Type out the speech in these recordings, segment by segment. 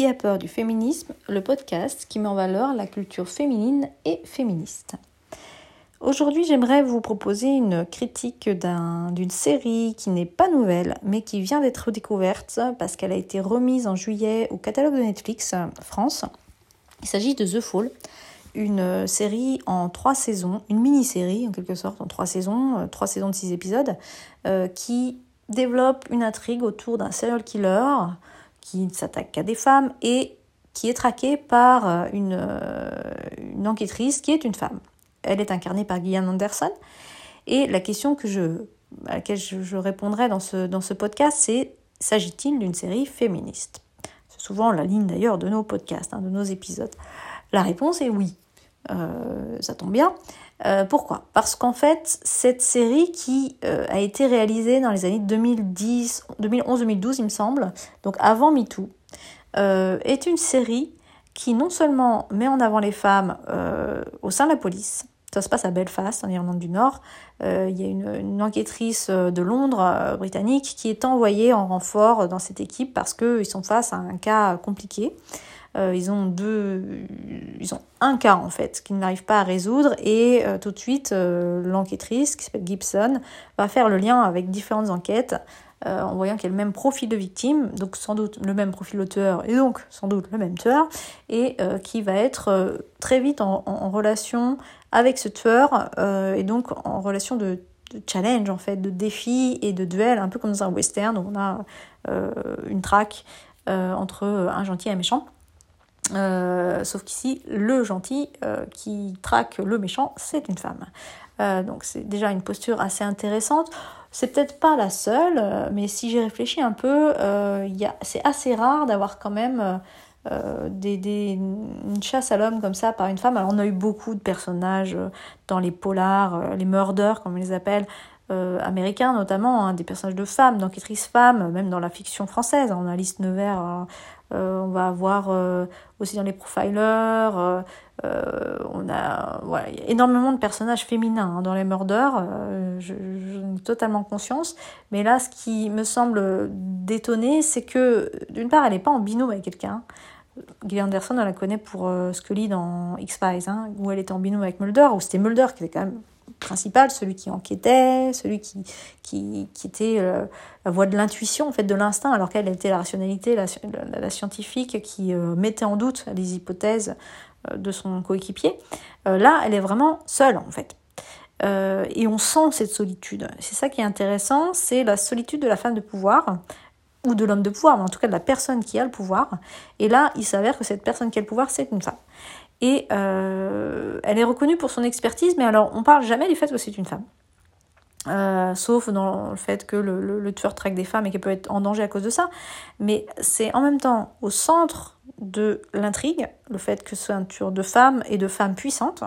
Qui a peur du féminisme, le podcast qui met en valeur la culture féminine et féministe. Aujourd'hui, j'aimerais vous proposer une critique d'une série qui n'est pas nouvelle, mais qui vient d'être découverte parce qu'elle a été remise en juillet au catalogue de Netflix France. Il s'agit de The Fall, une série en trois saisons, une mini-série en quelque sorte, en trois saisons, euh, trois saisons de six épisodes, euh, qui développe une intrigue autour d'un serial killer qui ne s'attaque qu'à des femmes et qui est traqué par euh, une, euh, une, enquêtrice qui est une femme. Elle est incarnée par Gillian Anderson. Et la question que je, à laquelle je, répondrai dans ce, dans ce podcast, c'est s'agit-il d'une série féministe? C'est souvent la ligne d'ailleurs de nos podcasts, hein, de nos épisodes. La réponse est oui. Euh, ça tombe bien. Euh, pourquoi? Parce qu'en fait, cette série qui euh, a été réalisée dans les années 2010, 2011-2012, il me semble, donc avant MeToo, est une série qui non seulement met en avant les femmes au sein de la police, ça se passe à Belfast, en Irlande du Nord. il y a une, enquêtrice de Londres, britannique, qui est envoyée en renfort dans cette équipe parce qu'ils sont face à un cas compliqué. Euh, ils ont deux, ils ont un cas en fait qu'ils n'arrivent pas à résoudre et euh, tout de suite euh, l'enquêtrice qui s'appelle Gibson va faire le lien avec différentes enquêtes en voyant qu'il y a le même profil de victime, donc sans doute le même profil d'auteur et donc sans doute le même tueur, et qui va être très vite en, relation avec ce tueur et donc en relation de, challenge en fait, de défi et de duel, un peu comme dans un western où on a une traque entre un gentil et un méchant. Euh, sauf qu'ici, le gentil euh, qui traque le méchant, c'est une femme. Euh, donc c'est déjà une posture assez intéressante. C'est peut-être pas la seule, mais si j'y réfléchis un peu, c'est assez rare d'avoir quand même des, une chasse à l'homme comme ça par une femme. Alors on a eu beaucoup de personnages dans les polars, les murders comme on les appelle, américains notamment, hein, des personnages de femmes, d'enquêtrices femmes, même dans la fiction française. On a Alice Nevers on va avoir euh, aussi dans les profilers, euh, on a voilà, y a énormément de personnages féminins hein, dans les murders, j'en ai totalement conscience. Mais là, ce qui me semble détonner, c'est que d'une part, elle n'est pas en binôme avec quelqu'un. Gillian Anderson, on la connaît pour Scully dans X-Files, hein, où elle était en binôme avec Mulder, où c'était Mulder qui était quand même principal, celui qui enquêtait, celui qui, qui, qui était euh, la voix de l'intuition, en fait, de l'instinct, alors qu'elle était la rationalité, la, la, scientifique qui euh, mettait en doute les hypothèses euh, de son coéquipier. là, elle est vraiment seule, en fait. et on sent cette solitude. C'est ça qui est intéressant, c'est la solitude de la femme de pouvoir, ou de l'homme de pouvoir, mais en tout cas de la personne qui a le pouvoir. Et là, il s'avère que cette personne qui a le pouvoir, c'est une femme. Et euh, elle est reconnue pour son expertise, mais alors on parle jamais du fait que c'est une femme. Euh, sauf dans le fait que le, le, tueur traque des femmes et qu'elle peut être en danger à cause de ça. Mais c'est en même temps au centre de l'intrigue, le fait que ce soit un tueur de femmes et de femmes puissantes,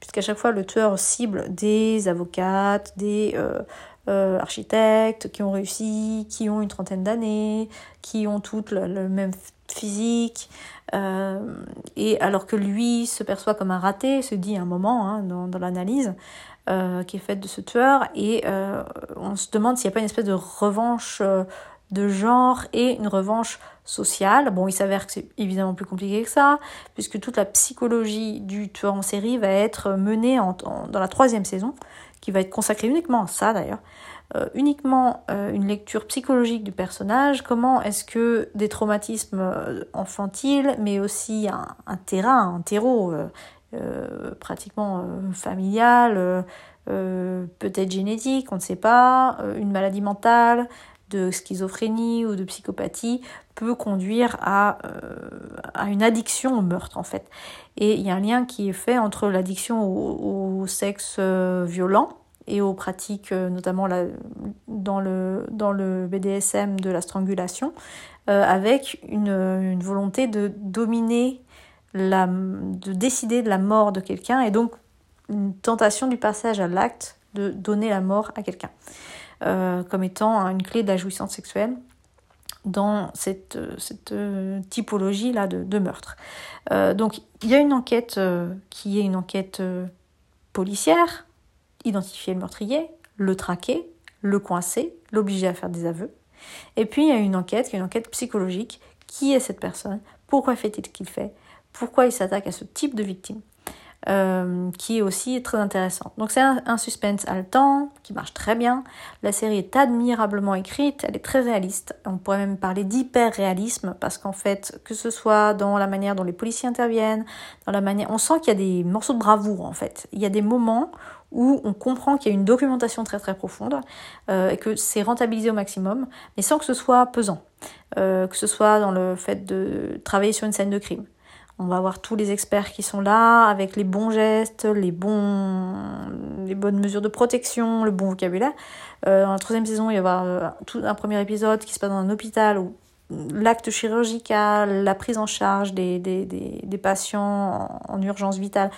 puisqu'à chaque fois le tueur cible des avocates, des euh, euh, architectes qui ont réussi, qui ont une trentaine d'années, qui ont toutes le, même physique, euh, et alors que lui se perçoit comme un raté, se dit un moment hein, dans, dans l'analyse euh, qui est faite de ce tueur, et euh, on se demande s'il n'y a pas une espèce de revanche euh, de genre et une revanche sociale. Bon, il s'avère que c'est évidemment plus compliqué que ça, puisque toute la psychologie du tueur en série va être menée en, dans la troisième saison, qui va être consacrée uniquement à ça d'ailleurs, euh, uniquement euh, une lecture psychologique du personnage, comment est-ce que des traumatismes euh, infantiles, mais aussi un terrain, un terreau pratiquement familial, peut-être génétique, on ne sait pas, une maladie mentale, de schizophrénie ou de psychopathie peut conduire à, à une addiction au meurtre en fait. Et il y a un lien qui est fait entre l'addiction au, sexe violent et aux pratiques, euh, notamment la, dans, le, dans le BDSM de la strangulation, euh, avec une, une, volonté de dominer, la, de décider de la mort de quelqu'un, et donc une tentation du passage à l'acte de donner la mort à quelqu'un, euh, comme étant une clé de la jouissance sexuelle dans cette, cette typologie-là de, meurtre. Euh, donc il y a une enquête euh, qui est une enquête euh, policière, identifier le meurtrier, le traquer, le coincer, l'obliger à faire des aveux. Et puis il y a une enquête, qui est une enquête psychologique. Qui est cette personne? Pourquoi fait-il ce qu'il fait? Pourquoi il s'attaque à ce type de victime? Euh, qui est aussi très intéressant. Donc c'est un, un, suspense haletant, qui marche très bien. La série est admirablement écrite, elle est très réaliste. On pourrait même parler d'hyper-réalisme, parce qu'en fait, que ce soit dans la manière dont les policiers interviennent, dans la manière... On sent qu'il y a des morceaux de bravoure, en fait. Il y a des moments où on comprend qu'il y a une documentation très très profonde euh, et que c'est rentabilisé au maximum, mais sans que ce soit pesant. Euh, que ce soit dans le fait de travailler sur une scène de crime, on va avoir tous les experts qui sont là, avec les bons gestes, les, bons, bonnes mesures de protection, le bon vocabulaire. Euh, dans la troisième saison, il va y avoir euh, tout un premier épisode qui se passe dans un hôpital où l'acte chirurgical, la prise en charge des, des, patients en, en, urgence vitale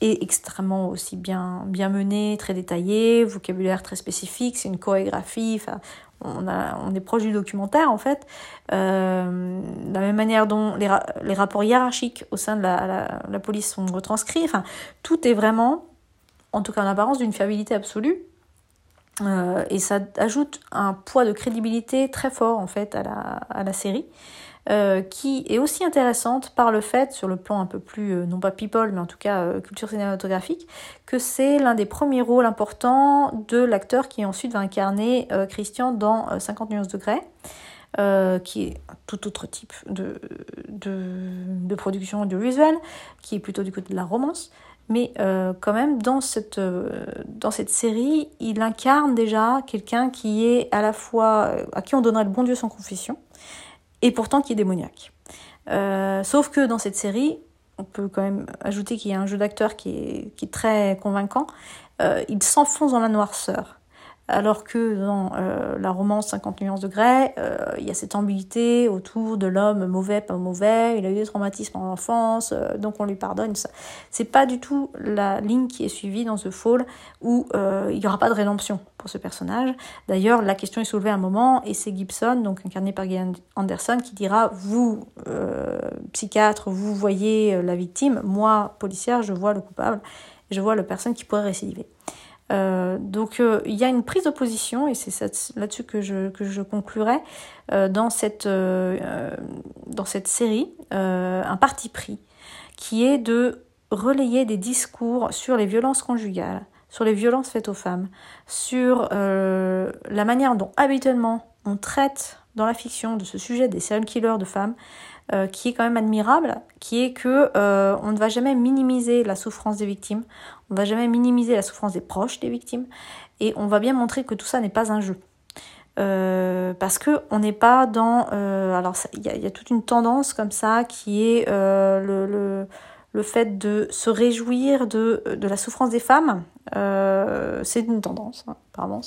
est extrêmement aussi bien, bien mené, très détaillé, vocabulaire très spécifique, c'est une chorégraphie, on, a, on est proche du documentaire en fait. Euh, la même manière dont les, les, rapports hiérarchiques au sein de la, la, la, police sont retranscrits, enfin, tout est vraiment, en tout cas en apparence, d'une fiabilité absolue. Euh, et ça ajoute un poids de crédibilité très fort en fait à la, à la série. Euh, qui est aussi intéressante par le fait, sur le plan un peu plus, euh, non pas people, mais en tout cas euh, culture cinématographique, que c'est l'un des premiers rôles importants de l'acteur qui ensuite va incarner Christian dans 50 nuances degrés. Euh, qui est tout autre type de, de, de, production audiovisuelle, qui est plutôt du côté de la romance. Mais quand même, dans cette, dans cette série, il incarne déjà quelqu'un qui est à la fois, à qui on donnerait le bon Dieu sans confession, et pourtant qui est démoniaque. Euh, sauf que dans cette série, on peut quand même ajouter qu'il y a un jeu d'acteur qui est, très convaincant. Euh, il s'enfonce dans la noirceur alors que dans euh, la romance 50 nuances de Grey, euh, il y a cette ambiguïté autour de l'homme mauvais, pas mauvais, il a eu des traumatismes en enfance, euh, donc on lui pardonne. Ça. C'est pas du tout la ligne qui est suivie dans The Fall, où il n'y aura pas de rédemption pour ce personnage. D'ailleurs, la question est soulevée à un moment, et c'est Gibson, donc incarné par Gillian Anderson, qui dira, vous, psychiatre, vous voyez la victime, moi, policière, je vois le coupable, je vois la personne qui pourrait récidiver. Euh, donc euh, il y a une prise de position, et c'est là-dessus que je, que conclurai, euh, dans, cette, série, un parti pris, qui est de relayer des discours sur les violences conjugales, sur les violences faites aux femmes, sur la manière dont habituellement on traite dans la fiction de ce sujet des serial killers de femmes, euh, qui est quand même admirable, qui est que euh, on ne va jamais minimiser la souffrance des victimes, on ne va jamais minimiser la souffrance des proches des victimes, et on va bien montrer que tout ça n'est pas un jeu. Euh, parce que on n'est pas dans alors il y, a toute une tendance comme ça qui est le, le, le, fait de se réjouir de, de la souffrance des femmes c'est une tendance hein, apparemment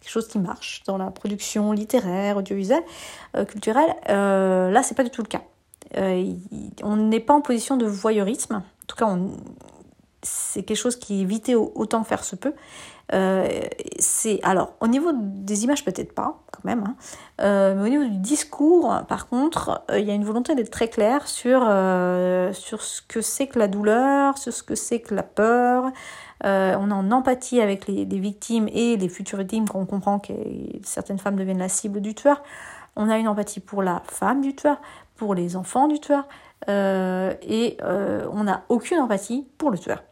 quelque chose qui marche dans la production littéraire, audiovisuelle, euh, culturelle. Euh, là, c'est pas du tout le cas. Euh, on n'est pas en position de voyeurisme. En tout cas, c'est quelque chose qui est évité autant faire se peut. Euh, alors au niveau des images peut-être pas quand même, hein, euh, mais au niveau du discours, par contre, euh, il y a une volonté d'être très clair sur sur ce que c'est que la douleur, sur ce que c'est que la peur, on est en empathie avec les, les, victimes et les futures victimes quand on comprend que certaines femmes deviennent la cible du tueur. On a une empathie pour la femme du tueur, pour les enfants du tueur, et on n'a aucune empathie pour le tueur.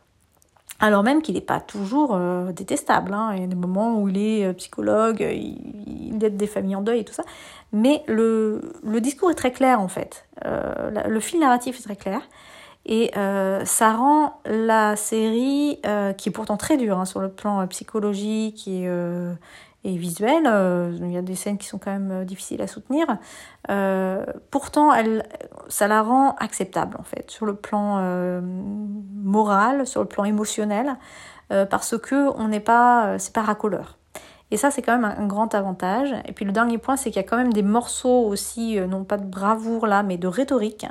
Alors même qu'il n'est pas toujours euh, détestable, hein. il y a des moments où il est euh, psychologue, il, il, aide des familles en deuil et tout ça, mais le, discours est très clair en fait, le fil narratif est très clair, et euh, ça rend la série, euh, qui est pourtant très dure hein, sur le plan euh, psychologique et, euh, et visuel, euh, il y a des scènes qui sont quand même difficiles à soutenir, pourtant elle, ça la rend acceptable en fait, sur le plan moral, sur le plan émotionnel, parce que on n'est pas, c'est pas racoleur. Et ça, c'est quand même un, grand avantage. Et puis le dernier point, c'est qu'il y a quand même des morceaux aussi, euh, non pas de bravoure là, mais de rhétorique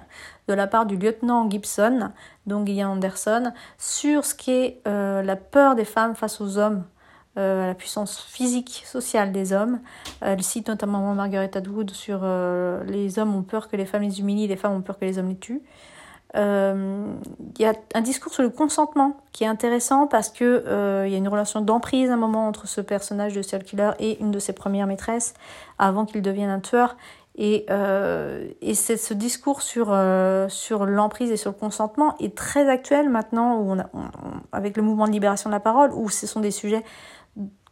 de la part du lieutenant Gibson, donc Gillian Anderson, sur ce qu'est euh, la peur des femmes face aux hommes, euh, la puissance physique, sociale des hommes. Elle cite notamment Margaret Atwood sur euh, les hommes ont peur que les femmes les humilient, les femmes ont peur que les hommes les tuent. Il y a un discours sur le consentement qui est intéressant parce que il y a une relation d'emprise à un moment entre ce personnage de serial killer et une de ses premières maîtresses avant qu'il devienne un tueur. Et, euh, et ce discours sur, euh, sur l'emprise et sur le consentement est très actuel maintenant, où on avec le mouvement de libération de la parole, où ce sont des sujets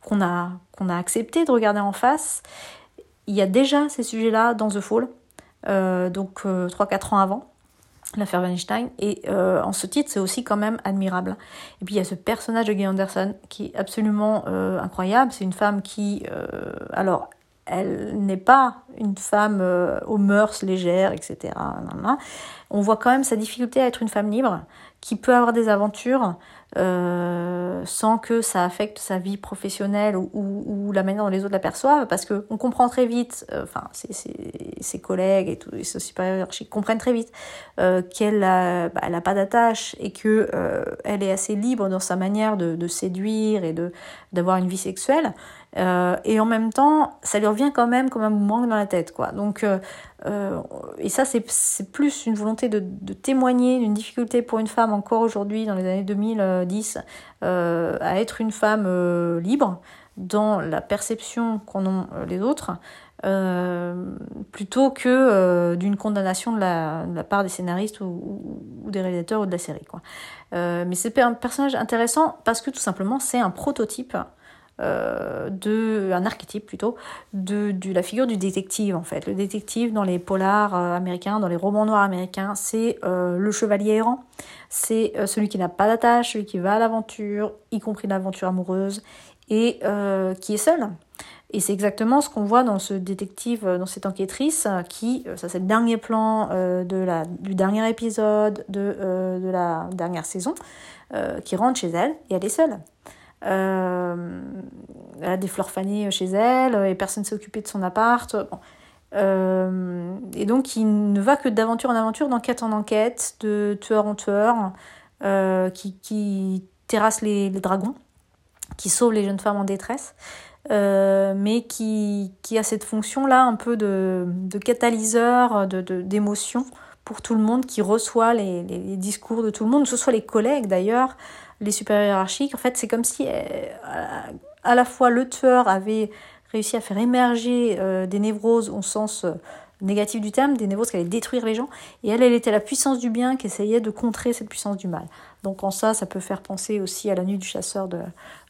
qu'on a, a accepté de regarder en face. Il y a déjà ces sujets-là dans The Fall, euh, donc 3-4 ans avant l'affaire Weinstein. Et en ce titre, c'est aussi quand même admirable. Et puis il y a ce personnage de Gay Anderson qui est absolument incroyable. C'est une femme qui, alors, elle n'est pas une femme euh, aux mœurs légères, etc. On voit quand même sa difficulté à être une femme libre, qui peut avoir des aventures euh, sans que ça affecte sa vie professionnelle ou, la manière dont les autres l'aperçoivent, parce qu'on comprend très vite, euh, enfin ses, collègues et, tout, et ses supérieurs comprennent très vite qu'elle n'a bah, pas d'attache et que elle est assez libre dans sa manière de, de séduire et d'avoir une vie sexuelle. Et en même temps, ça lui revient quand même comme un manque dans la tête, quoi. Donc euh, et ça, c'est plus une volonté de, témoigner d'une difficulté pour une femme encore aujourd'hui, dans les années 2010, euh, à être une femme euh, libre dans la perception qu'en ont euh, les autres, plutôt que d'une condamnation de la, part des scénaristes ou, ou, des réalisateurs ou de la série. Quoi. mais c'est un personnage intéressant parce que tout simplement, c'est un prototype euh, de un archétype plutôt de, la figure du détective en fait. Le détective dans les polars euh, américains, dans les romans noirs américains, c'est euh, le chevalier errant, c'est celui qui n'a pas d'attache, celui qui va à l'aventure, y compris l'aventure amoureuse, et qui est seul. Et c'est exactement ce qu'on voit dans ce détective, dans cette enquêtrice, qui, ça c'est le dernier plan de la, du dernier épisode de, de la dernière saison, qui rentre chez elle et elle est seule. Euh, elle a des fleurs fanées chez elle et personne ne s'est occupé de son appart. Euh, et donc, il ne va que d'aventure en aventure, d'enquête en enquête, de tueur en tueur, euh, qui, qui terrasse les, dragons, qui sauve les jeunes femmes en détresse, mais qui, qui a cette fonction-là un peu de, de catalyseur d'émotions de, pour tout le monde, qui reçoit les, les, discours de tout le monde, que ce soit les collègues d'ailleurs, les supérieurs hiérarchiques. En fait, c'est comme si euh, à la fois le tueur avait réussi à faire émerger euh, des névroses au sens euh, négatif du terme, des névroses qui allaient détruire les gens, et elle, elle était la puissance du bien qui essayait de contrer cette puissance du mal. Donc en ça, ça peut faire penser aussi à la nuit du chasseur de,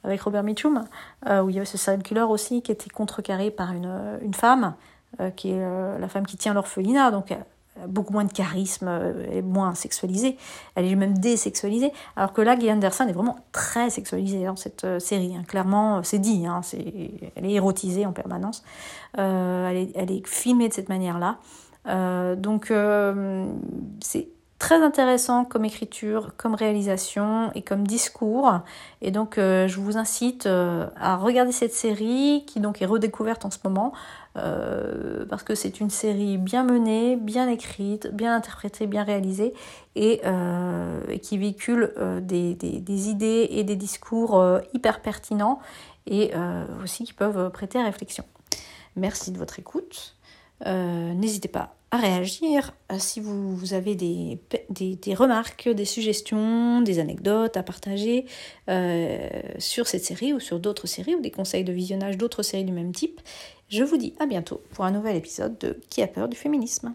avec Robert Mitchum, où il y avait ce serial killer aussi qui était contrecarré par une, une femme, qui est la femme qui tient l'orphelinat, donc beaucoup moins de charisme euh, et moins sexualisée. Elle est même désexualisée. Alors que là, Guy Anderson est vraiment très sexualisée dans cette euh, série. Hein. Clairement, c'est dit, hein, elle est érotisée en permanence. Euh, elle, est, elle, est, filmée de cette manière-là. donc, c'est très intéressant comme écriture, comme réalisation et comme discours. Et donc, je vous incite à regarder cette série qui donc est redécouverte en ce moment. Euh, parce que c'est une série bien menée, bien écrite, bien interprétée, bien réalisée et, euh, qui véhicule euh, des, des, des, idées et des discours hyper pertinents et aussi qui peuvent prêter à réflexion. Merci de votre écoute. N'hésitez pas à réagir si vous, avez des, remarques, des suggestions, des anecdotes à partager sur cette série ou sur d'autres séries ou des conseils de visionnage d'autres séries du même type. Je vous dis à bientôt pour un nouvel épisode de Qui a peur du féminisme?